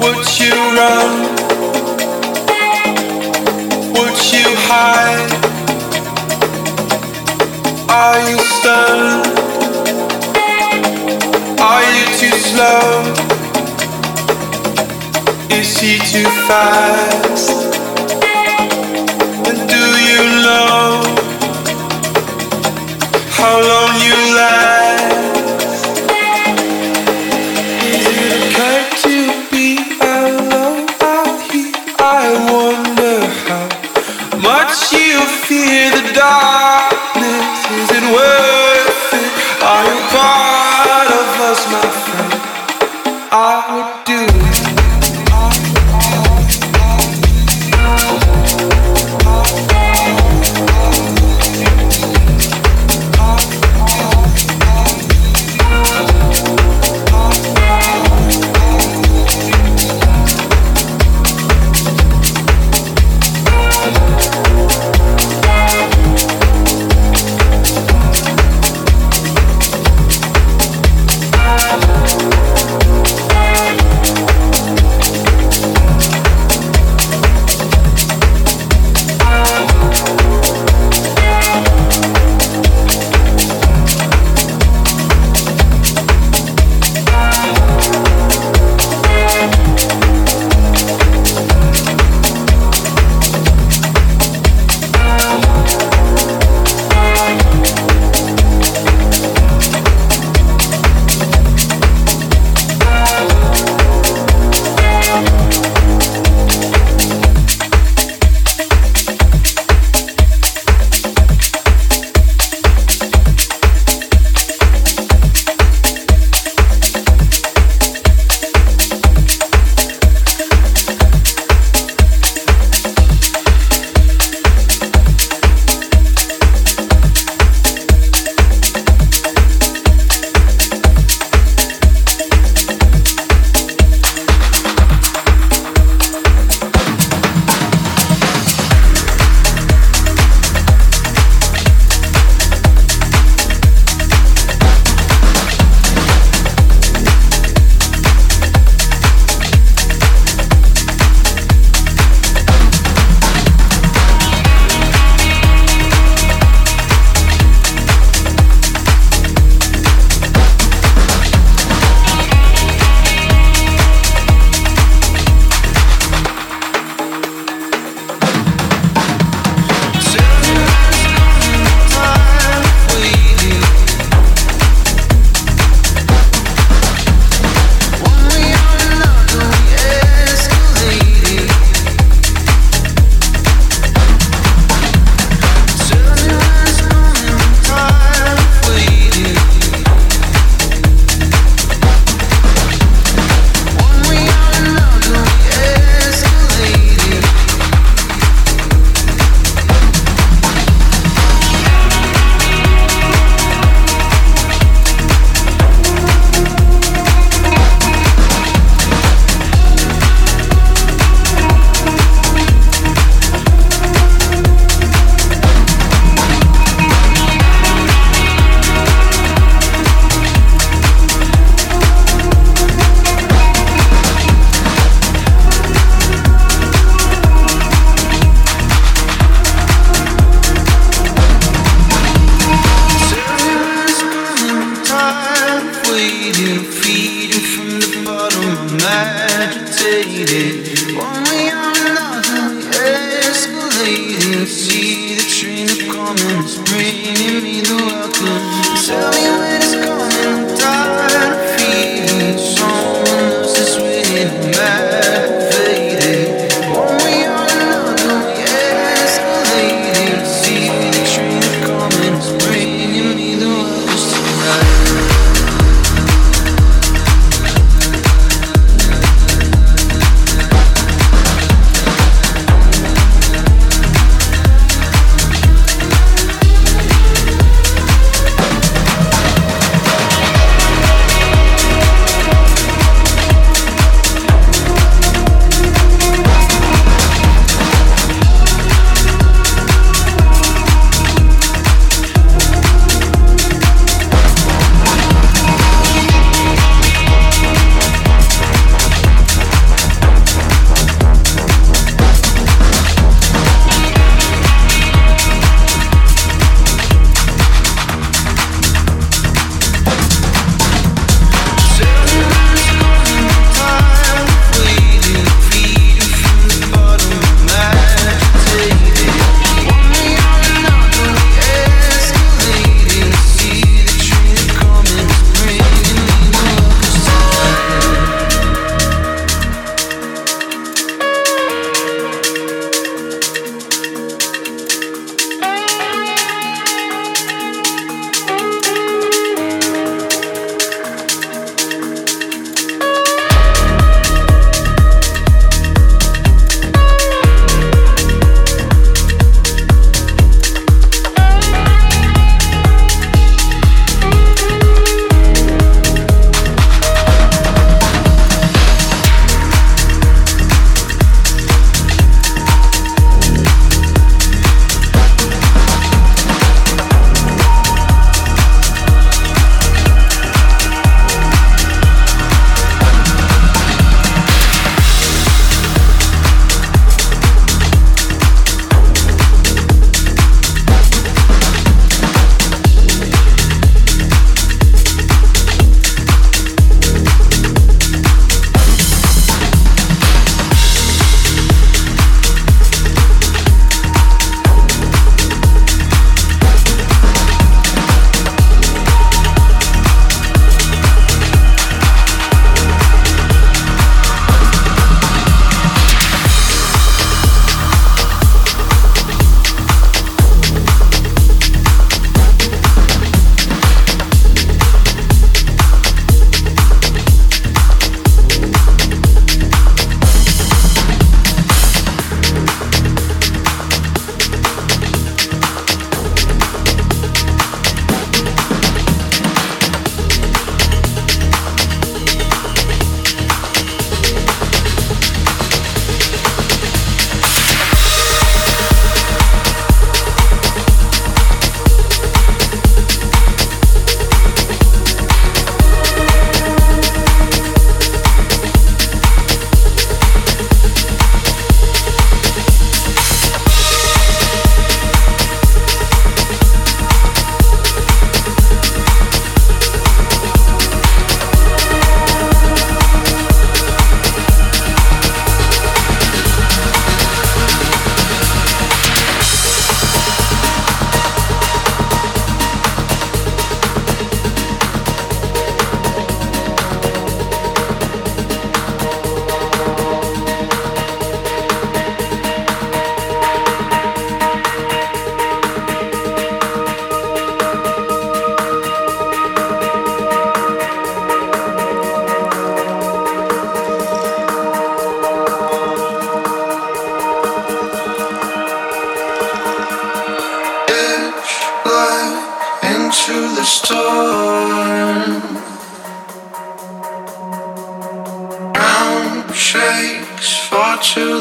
Would you run? Would you hide? Are you stunned? Are you too slow? Is he too fast? And do you know how long you last? with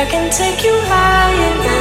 I can take you high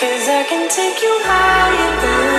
Cause I can take you higher than